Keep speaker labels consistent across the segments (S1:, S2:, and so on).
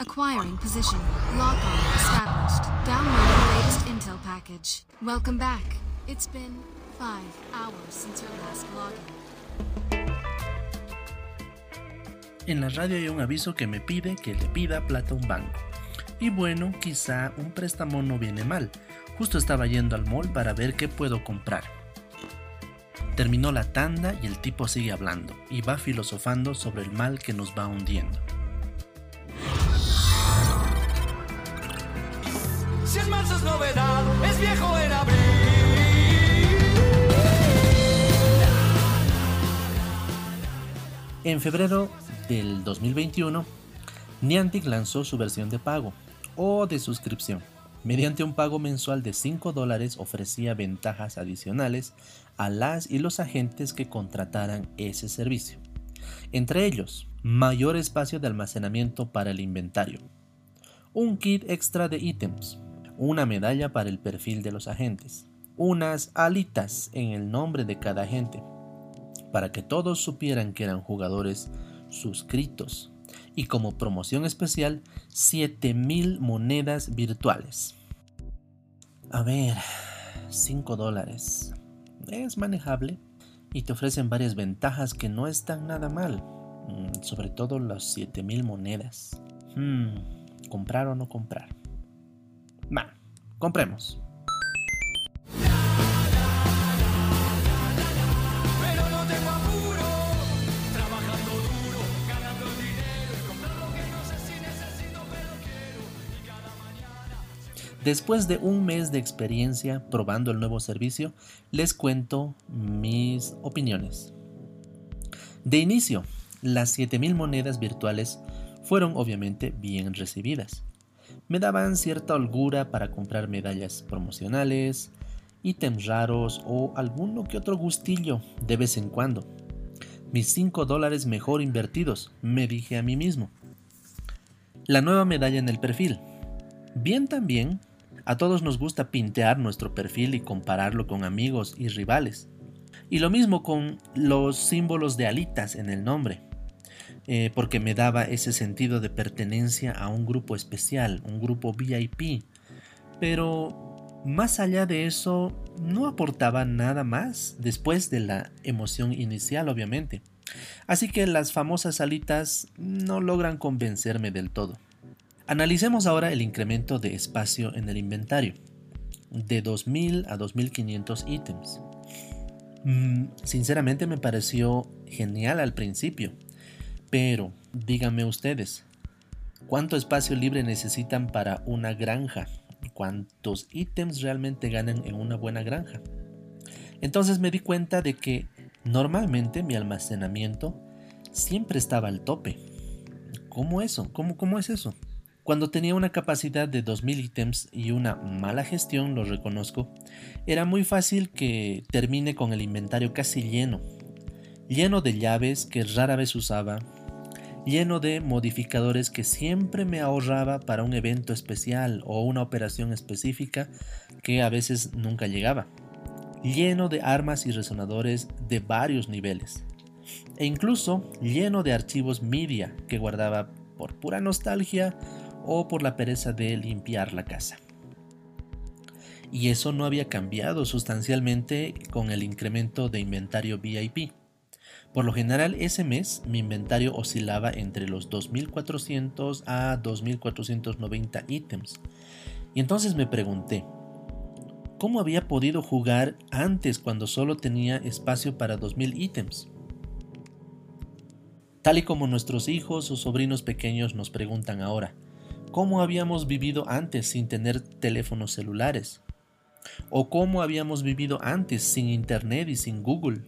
S1: Acquiring position. Lock established. Downloading latest intel package. Welcome back. It's been five hours since your last login.
S2: En la radio hay un aviso que me pide que le pida plata a un banco. Y bueno, quizá un préstamo no viene mal. Justo estaba yendo al mall para ver qué puedo comprar. Terminó la tanda y el tipo sigue hablando y va filosofando sobre el mal que nos va hundiendo.
S3: Si el marzo es novedad, es viejo en abril.
S2: En febrero del 2021, Niantic lanzó su versión de pago o de suscripción. Mediante un pago mensual de 5 dólares ofrecía ventajas adicionales a las y los agentes que contrataran ese servicio. Entre ellos, mayor espacio de almacenamiento para el inventario, un kit extra de ítems, una medalla para el perfil de los agentes, unas alitas en el nombre de cada agente, para que todos supieran que eran jugadores suscritos, y como promoción especial 7000 monedas virtuales. A ver, 5 dólares. Es manejable y te ofrecen varias ventajas que no están nada mal, mm, sobre todo las 7000 monedas. Hmm, ¿Comprar o no comprar? Va, compremos. Después de un mes de experiencia probando el nuevo servicio, les cuento mis opiniones. De inicio, las 7000 monedas virtuales fueron obviamente bien recibidas. Me daban cierta holgura para comprar medallas promocionales, ítems raros o alguno que otro gustillo de vez en cuando. Mis 5 dólares mejor invertidos, me dije a mí mismo. La nueva medalla en el perfil. Bien también, a todos nos gusta pintear nuestro perfil y compararlo con amigos y rivales. Y lo mismo con los símbolos de alitas en el nombre, eh, porque me daba ese sentido de pertenencia a un grupo especial, un grupo VIP. Pero más allá de eso, no aportaba nada más después de la emoción inicial, obviamente. Así que las famosas alitas no logran convencerme del todo. Analicemos ahora el incremento de espacio en el inventario, de 2000 a 2500 ítems. Mm, sinceramente me pareció genial al principio, pero díganme ustedes, ¿cuánto espacio libre necesitan para una granja? ¿Cuántos ítems realmente ganan en una buena granja? Entonces me di cuenta de que normalmente mi almacenamiento siempre estaba al tope. ¿Cómo eso? ¿Cómo, cómo es eso? Cuando tenía una capacidad de 2000 ítems y una mala gestión, lo reconozco, era muy fácil que termine con el inventario casi lleno, lleno de llaves que rara vez usaba, lleno de modificadores que siempre me ahorraba para un evento especial o una operación específica que a veces nunca llegaba, lleno de armas y resonadores de varios niveles, e incluso lleno de archivos media que guardaba por pura nostalgia o por la pereza de limpiar la casa. Y eso no había cambiado sustancialmente con el incremento de inventario VIP. Por lo general ese mes mi inventario oscilaba entre los 2400 a 2490 ítems. Y entonces me pregunté, ¿cómo había podido jugar antes cuando solo tenía espacio para 2000 ítems? Tal y como nuestros hijos o sobrinos pequeños nos preguntan ahora, ¿cómo habíamos vivido antes sin tener teléfonos celulares? ¿O cómo habíamos vivido antes sin Internet y sin Google?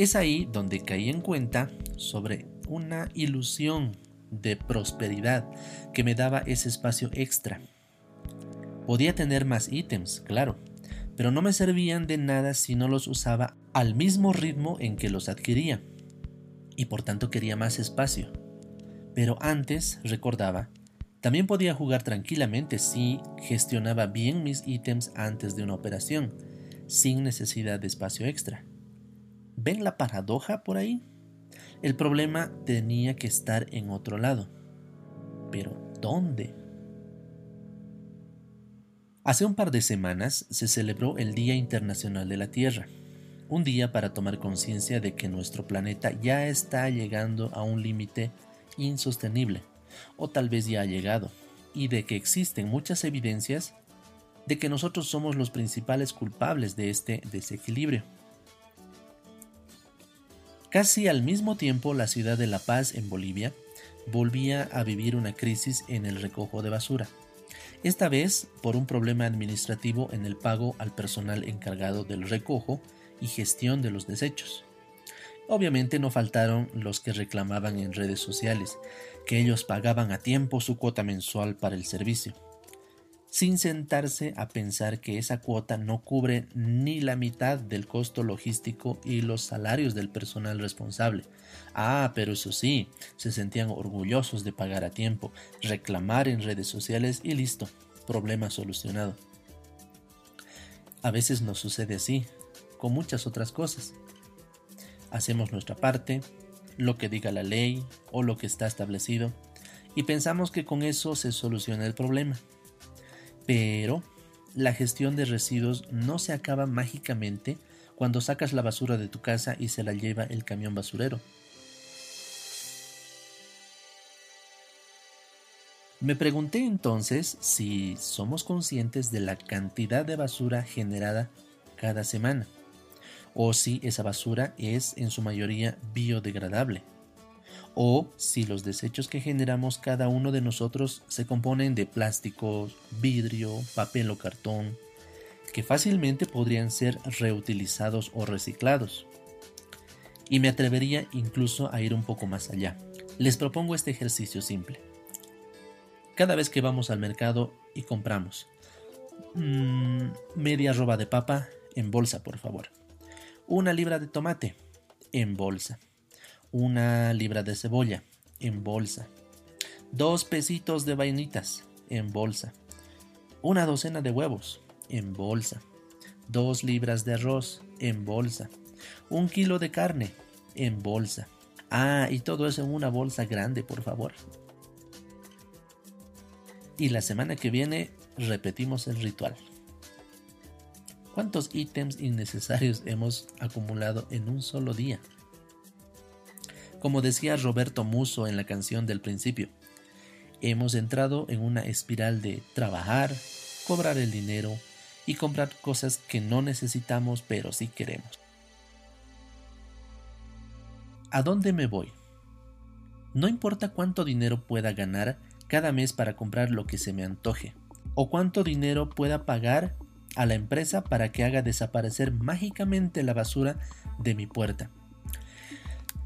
S2: Es ahí donde caí en cuenta sobre una ilusión de prosperidad que me daba ese espacio extra. Podía tener más ítems, claro, pero no me servían de nada si no los usaba al mismo ritmo en que los adquiría y por tanto quería más espacio. Pero antes, recordaba, también podía jugar tranquilamente si gestionaba bien mis ítems antes de una operación, sin necesidad de espacio extra. ¿Ven la paradoja por ahí? El problema tenía que estar en otro lado. pero ¿dónde? Hace un par de semanas se celebró el Día Internacional de la Tierra, un día para tomar conciencia de que nuestro planeta ya está llegando a un límite insostenible, o tal vez ya ha llegado, y de que existen muchas evidencias de que nosotros somos los principales culpables de este desequilibrio. Casi al mismo tiempo, la ciudad de La Paz, en Bolivia, volvía a vivir una crisis en el recojo de basura, esta vez por un problema administrativo en el pago al personal encargado del recojo y gestión de los desechos. Obviamente no faltaron los que reclamaban en redes sociales que ellos pagaban a tiempo su cuota mensual para el servicio, sin sentarse a pensar que esa cuota no cubre ni la mitad del costo logístico y los salarios del personal responsable. Ah, pero eso sí, se sentían orgullosos de pagar a tiempo, reclamar en redes sociales y listo, problema solucionado. A veces nos sucede así, con muchas otras cosas. Hacemos nuestra parte, lo que diga la ley o lo que está establecido, y pensamos que con eso se soluciona el problema. Pero la gestión de residuos no se acaba mágicamente cuando sacas la basura de tu casa y se la lleva el camión basurero. Me pregunté entonces si somos conscientes de la cantidad de basura generada cada semana o si esa basura es en su mayoría biodegradable, o si los desechos que generamos cada uno de nosotros se componen de plástico, vidrio, papel o cartón, que fácilmente podrían ser reutilizados o reciclados. Y me atrevería incluso a ir un poco más allá. Les propongo este ejercicio simple. Cada vez que vamos al mercado y compramos mmm, media roba de papa en bolsa, por favor una libra de tomate en bolsa, una libra de cebolla en bolsa, dos pesitos de vainitas en bolsa, una docena de huevos en bolsa, dos libras de arroz en bolsa, un kilo de carne en bolsa. Ah, y todo eso en una bolsa grande, por favor. Y la semana que viene repetimos el ritual. ¿Cuántos ítems innecesarios hemos acumulado en un solo día? Como decía Roberto Muso en la canción del principio, hemos entrado en una espiral de trabajar, cobrar el dinero y comprar cosas que no necesitamos pero sí queremos. ¿A dónde me voy? No importa cuánto dinero pueda ganar cada mes para comprar lo que se me antoje, o cuánto dinero pueda pagar a la empresa para que haga desaparecer mágicamente la basura de mi puerta.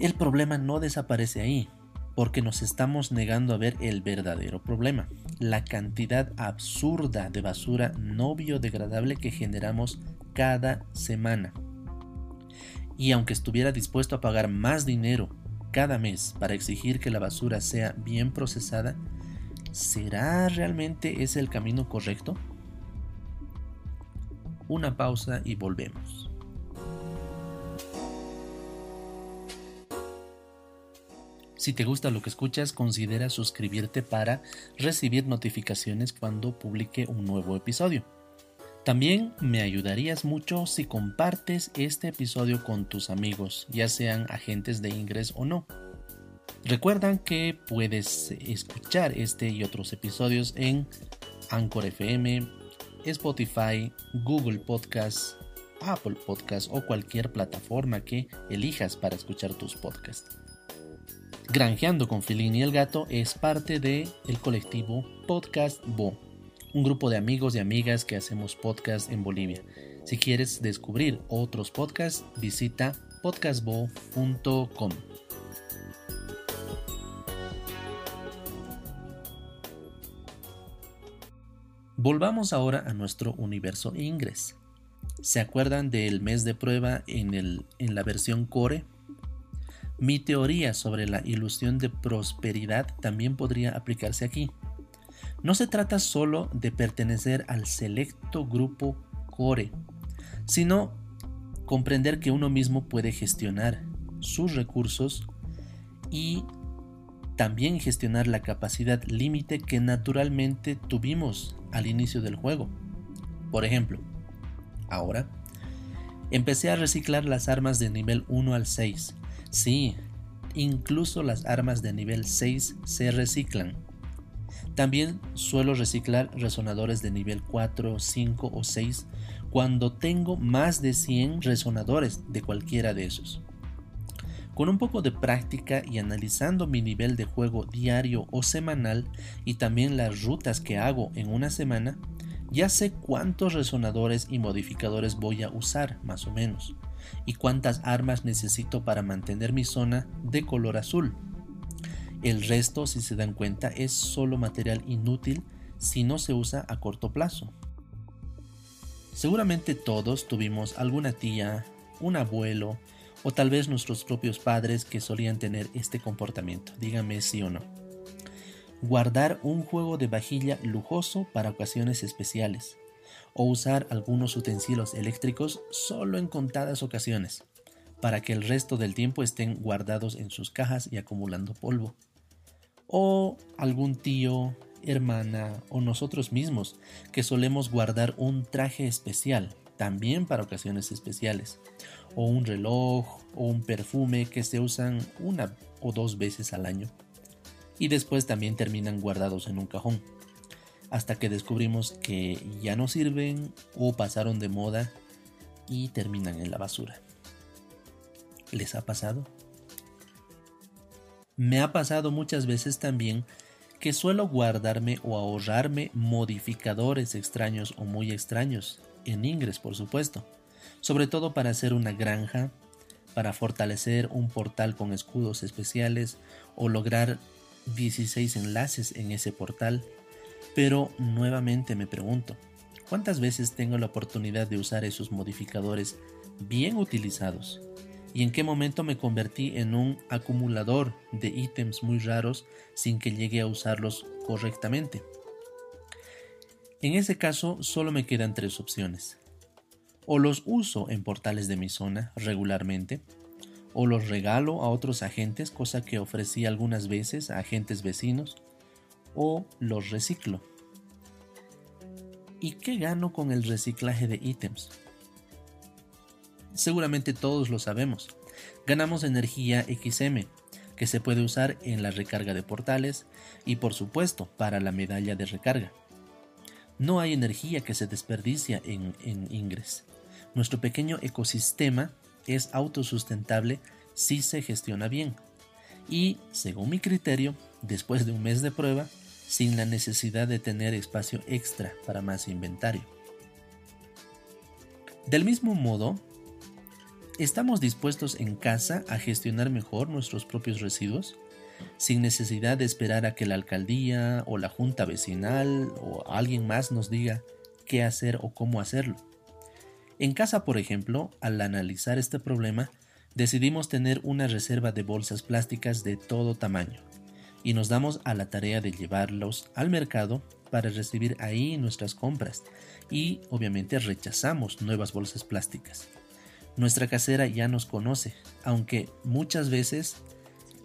S2: El problema no desaparece ahí, porque nos estamos negando a ver el verdadero problema, la cantidad absurda de basura no biodegradable que generamos cada semana. Y aunque estuviera dispuesto a pagar más dinero cada mes para exigir que la basura sea bien procesada, ¿será realmente ese el camino correcto? una pausa y volvemos. Si te gusta lo que escuchas, considera suscribirte para recibir notificaciones cuando publique un nuevo episodio. También me ayudarías mucho si compartes este episodio con tus amigos, ya sean agentes de ingreso o no. Recuerdan que puedes escuchar este y otros episodios en Anchor FM, Spotify, Google Podcast, Apple Podcast o cualquier plataforma que elijas para escuchar tus podcasts. Granjeando con Filín y el Gato es parte del el colectivo Podcast Bo, un grupo de amigos y amigas que hacemos podcast en Bolivia. Si quieres descubrir otros podcasts, visita podcastbo.com. Volvamos ahora a nuestro universo Ingress. ¿Se acuerdan del mes de prueba en, el, en la versión Core? Mi teoría sobre la ilusión de prosperidad también podría aplicarse aquí. No se trata solo de pertenecer al selecto grupo Core, sino comprender que uno mismo puede gestionar sus recursos y También gestionar la capacidad límite que naturalmente tuvimos al inicio del juego. Por ejemplo, ahora empecé a reciclar las armas de nivel 1 al 6. Sí, incluso las armas de nivel 6 se reciclan. También suelo reciclar resonadores de nivel 4, 5 o 6 cuando tengo más de 100 resonadores de cualquiera de esos. Con un poco de práctica y analizando mi nivel de juego diario o semanal y también las rutas que hago en una semana, ya sé cuántos resonadores y modificadores voy a usar más o menos y cuántas armas necesito para mantener mi zona de color azul. El resto, si se dan cuenta, es solo material inútil si no se usa a corto plazo. Seguramente todos tuvimos alguna tía, un abuelo o tal vez nuestros propios padres que solían tener este comportamiento. Dígame sí o no. Guardar un juego de vajilla lujoso para ocasiones especiales o usar algunos utensilios eléctricos solo en contadas ocasiones para que el resto del tiempo estén guardados en sus cajas y acumulando polvo. O algún tío, hermana o nosotros mismos que solemos guardar un traje especial también para ocasiones especiales, o un reloj o un perfume que se usan una o dos veces al año. Y después también terminan guardados en un cajón, hasta que descubrimos que ya no sirven o pasaron de moda y terminan en la basura. ¿Les ha pasado? Me ha pasado muchas veces también que suelo guardarme o ahorrarme modificadores extraños o muy extraños, en ingres por supuesto, sobre todo para hacer una granja, para fortalecer un portal con escudos especiales o lograr 16 enlaces en ese portal. Pero nuevamente me pregunto, ¿cuántas veces tengo la oportunidad de usar esos modificadores bien utilizados? ¿Y en qué momento me convertí en un acumulador de ítems muy raros sin que llegue a usarlos correctamente? En ese caso solo me quedan tres opciones. O los uso en portales de mi zona regularmente, o los regalo a otros agentes, cosa que ofrecí algunas veces a agentes vecinos, o los reciclo. ¿Y qué gano con el reciclaje de ítems? Seguramente todos lo sabemos. Ganamos energía XM, que se puede usar en la recarga de portales y por supuesto para la medalla de recarga. No hay energía que se desperdicia en, en Ingres. Nuestro pequeño ecosistema es autosustentable si se gestiona bien. Y, según mi criterio, después de un mes de prueba, sin la necesidad de tener espacio extra para más inventario. Del mismo modo, ¿estamos dispuestos en casa a gestionar mejor nuestros propios residuos? sin necesidad de esperar a que la alcaldía o la junta vecinal o alguien más nos diga qué hacer o cómo hacerlo. En casa, por ejemplo, al analizar este problema, decidimos tener una reserva de bolsas plásticas de todo tamaño y nos damos a la tarea de llevarlos al mercado para recibir ahí nuestras compras y obviamente rechazamos nuevas bolsas plásticas. Nuestra casera ya nos conoce, aunque muchas veces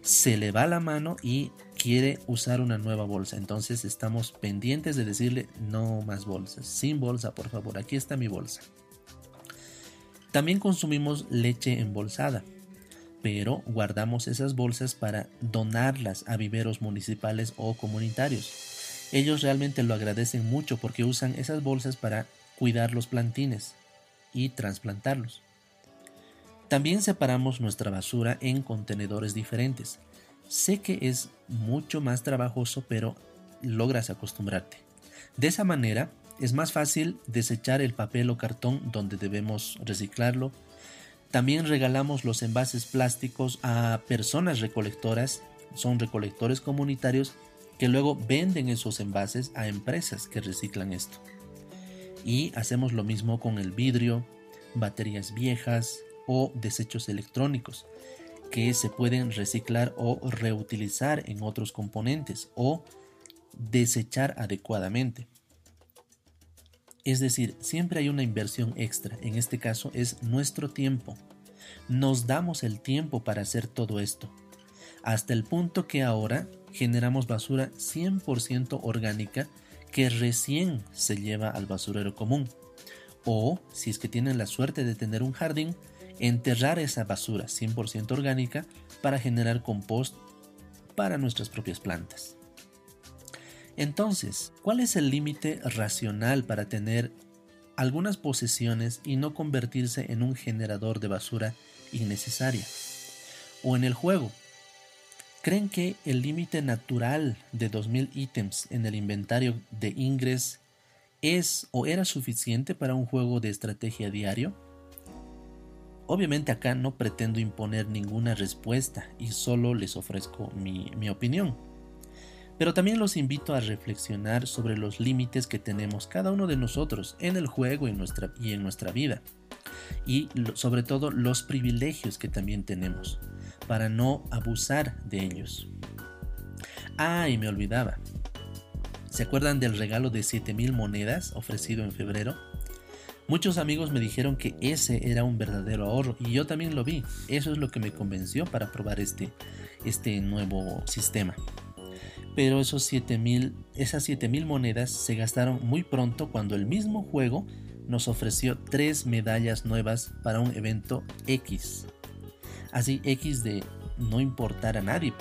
S2: se le va la mano y quiere usar una nueva bolsa. Entonces estamos pendientes de decirle no más bolsas, sin bolsa por favor, aquí está mi bolsa. También consumimos leche embolsada, pero guardamos esas bolsas para donarlas a viveros municipales o comunitarios. Ellos realmente lo agradecen mucho porque usan esas bolsas para cuidar los plantines y trasplantarlos. También separamos nuestra basura en contenedores diferentes. Sé que es mucho más trabajoso, pero logras acostumbrarte. De esa manera, es más fácil desechar el papel o cartón donde debemos reciclarlo. También regalamos los envases plásticos a personas recolectoras, son recolectores comunitarios que luego venden esos envases a empresas que reciclan esto. Y hacemos lo mismo con el vidrio, baterías viejas o desechos electrónicos que se pueden reciclar o reutilizar en otros componentes o desechar adecuadamente. Es decir, siempre hay una inversión extra, en este caso es nuestro tiempo. Nos damos el tiempo para hacer todo esto, hasta el punto que ahora generamos basura 100% orgánica que recién se lleva al basurero común. O, si es que tienen la suerte de tener un jardín, enterrar esa basura 100% orgánica para generar compost para nuestras propias plantas. Entonces, ¿cuál es el límite racional para tener algunas posesiones y no convertirse en un generador de basura innecesaria? O en el juego, ¿creen que el límite natural de 2000 ítems en el inventario de Ingress es o era suficiente para un juego de estrategia diario? Obviamente acá no pretendo imponer ninguna respuesta y solo les ofrezco mi, mi opinión. Pero también los invito a reflexionar sobre los límites que tenemos cada uno de nosotros en el juego y, nuestra, y en nuestra vida. Y sobre todo los privilegios que también tenemos, para no abusar de ellos. Ah, y me olvidaba. ¿Se acuerdan del regalo de 7000 monedas ofrecido en febrero? Muchos amigos me dijeron que ese era un verdadero ahorro y yo también lo vi. Eso es lo que me convenció para probar este, este nuevo sistema pero esos 7000, esas 7000 monedas se gastaron muy pronto cuando el mismo juego nos ofreció tres medallas nuevas para un evento X. Así X de no importar a nadie,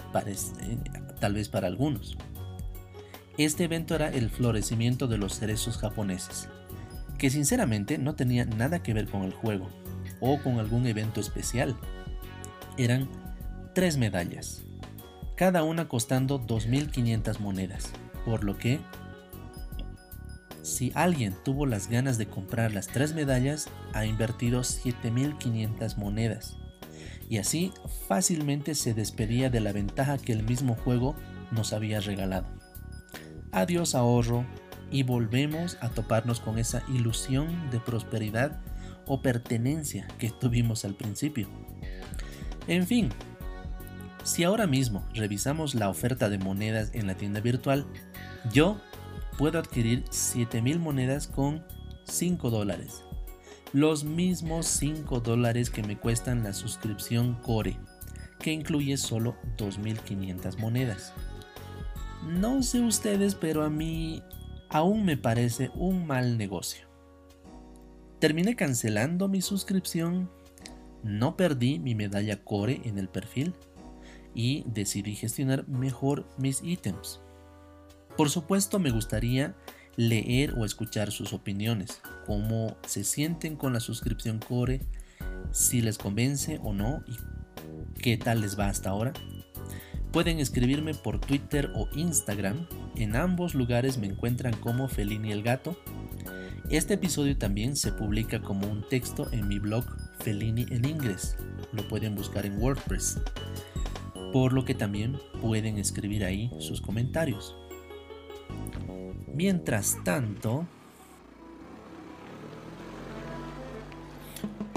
S2: tal vez para algunos. Este evento era el florecimiento de los cerezos japoneses, que sinceramente no tenía nada que ver con el juego o con algún evento especial. Eran tres medallas cada una costando 2.500 monedas, por lo que si alguien tuvo las ganas de comprar las tres medallas, ha invertido 7.500 monedas, y así fácilmente se despedía de la ventaja que el mismo juego nos había regalado. Adiós ahorro y volvemos a toparnos con esa ilusión de prosperidad o pertenencia que tuvimos al principio. En fin, si ahora mismo revisamos la oferta de monedas en la tienda virtual, yo puedo adquirir 7000 monedas con 5 dólares. Los mismos 5 dólares que me cuestan la suscripción Core, que incluye solo 2500 monedas. No sé ustedes, pero a mí aún me parece un mal negocio. Terminé cancelando mi suscripción, no perdí mi medalla Core en el perfil, y decidí gestionar mejor mis ítems. Por supuesto me gustaría leer o escuchar sus opiniones, cómo se sienten con la suscripción Core, si les convence o no y qué tal les va hasta ahora. Pueden escribirme por Twitter o Instagram, en ambos lugares me encuentran como Felini el Gato. Este episodio también se publica como un texto en mi blog Felini en inglés, lo pueden buscar en WordPress por lo que también pueden escribir ahí sus comentarios. Mientras tanto,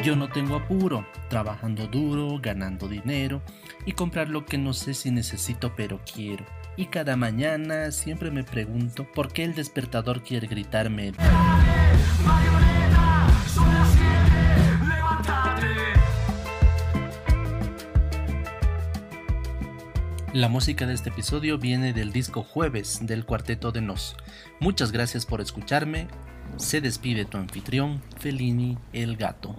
S2: yo no tengo apuro, trabajando duro, ganando dinero y comprar lo que no sé si necesito pero quiero. Y cada mañana siempre me pregunto por qué el despertador quiere gritarme. La música de este episodio viene del disco Jueves del Cuarteto de Nos. Muchas gracias por escucharme. Se despide tu anfitrión, Felini el Gato.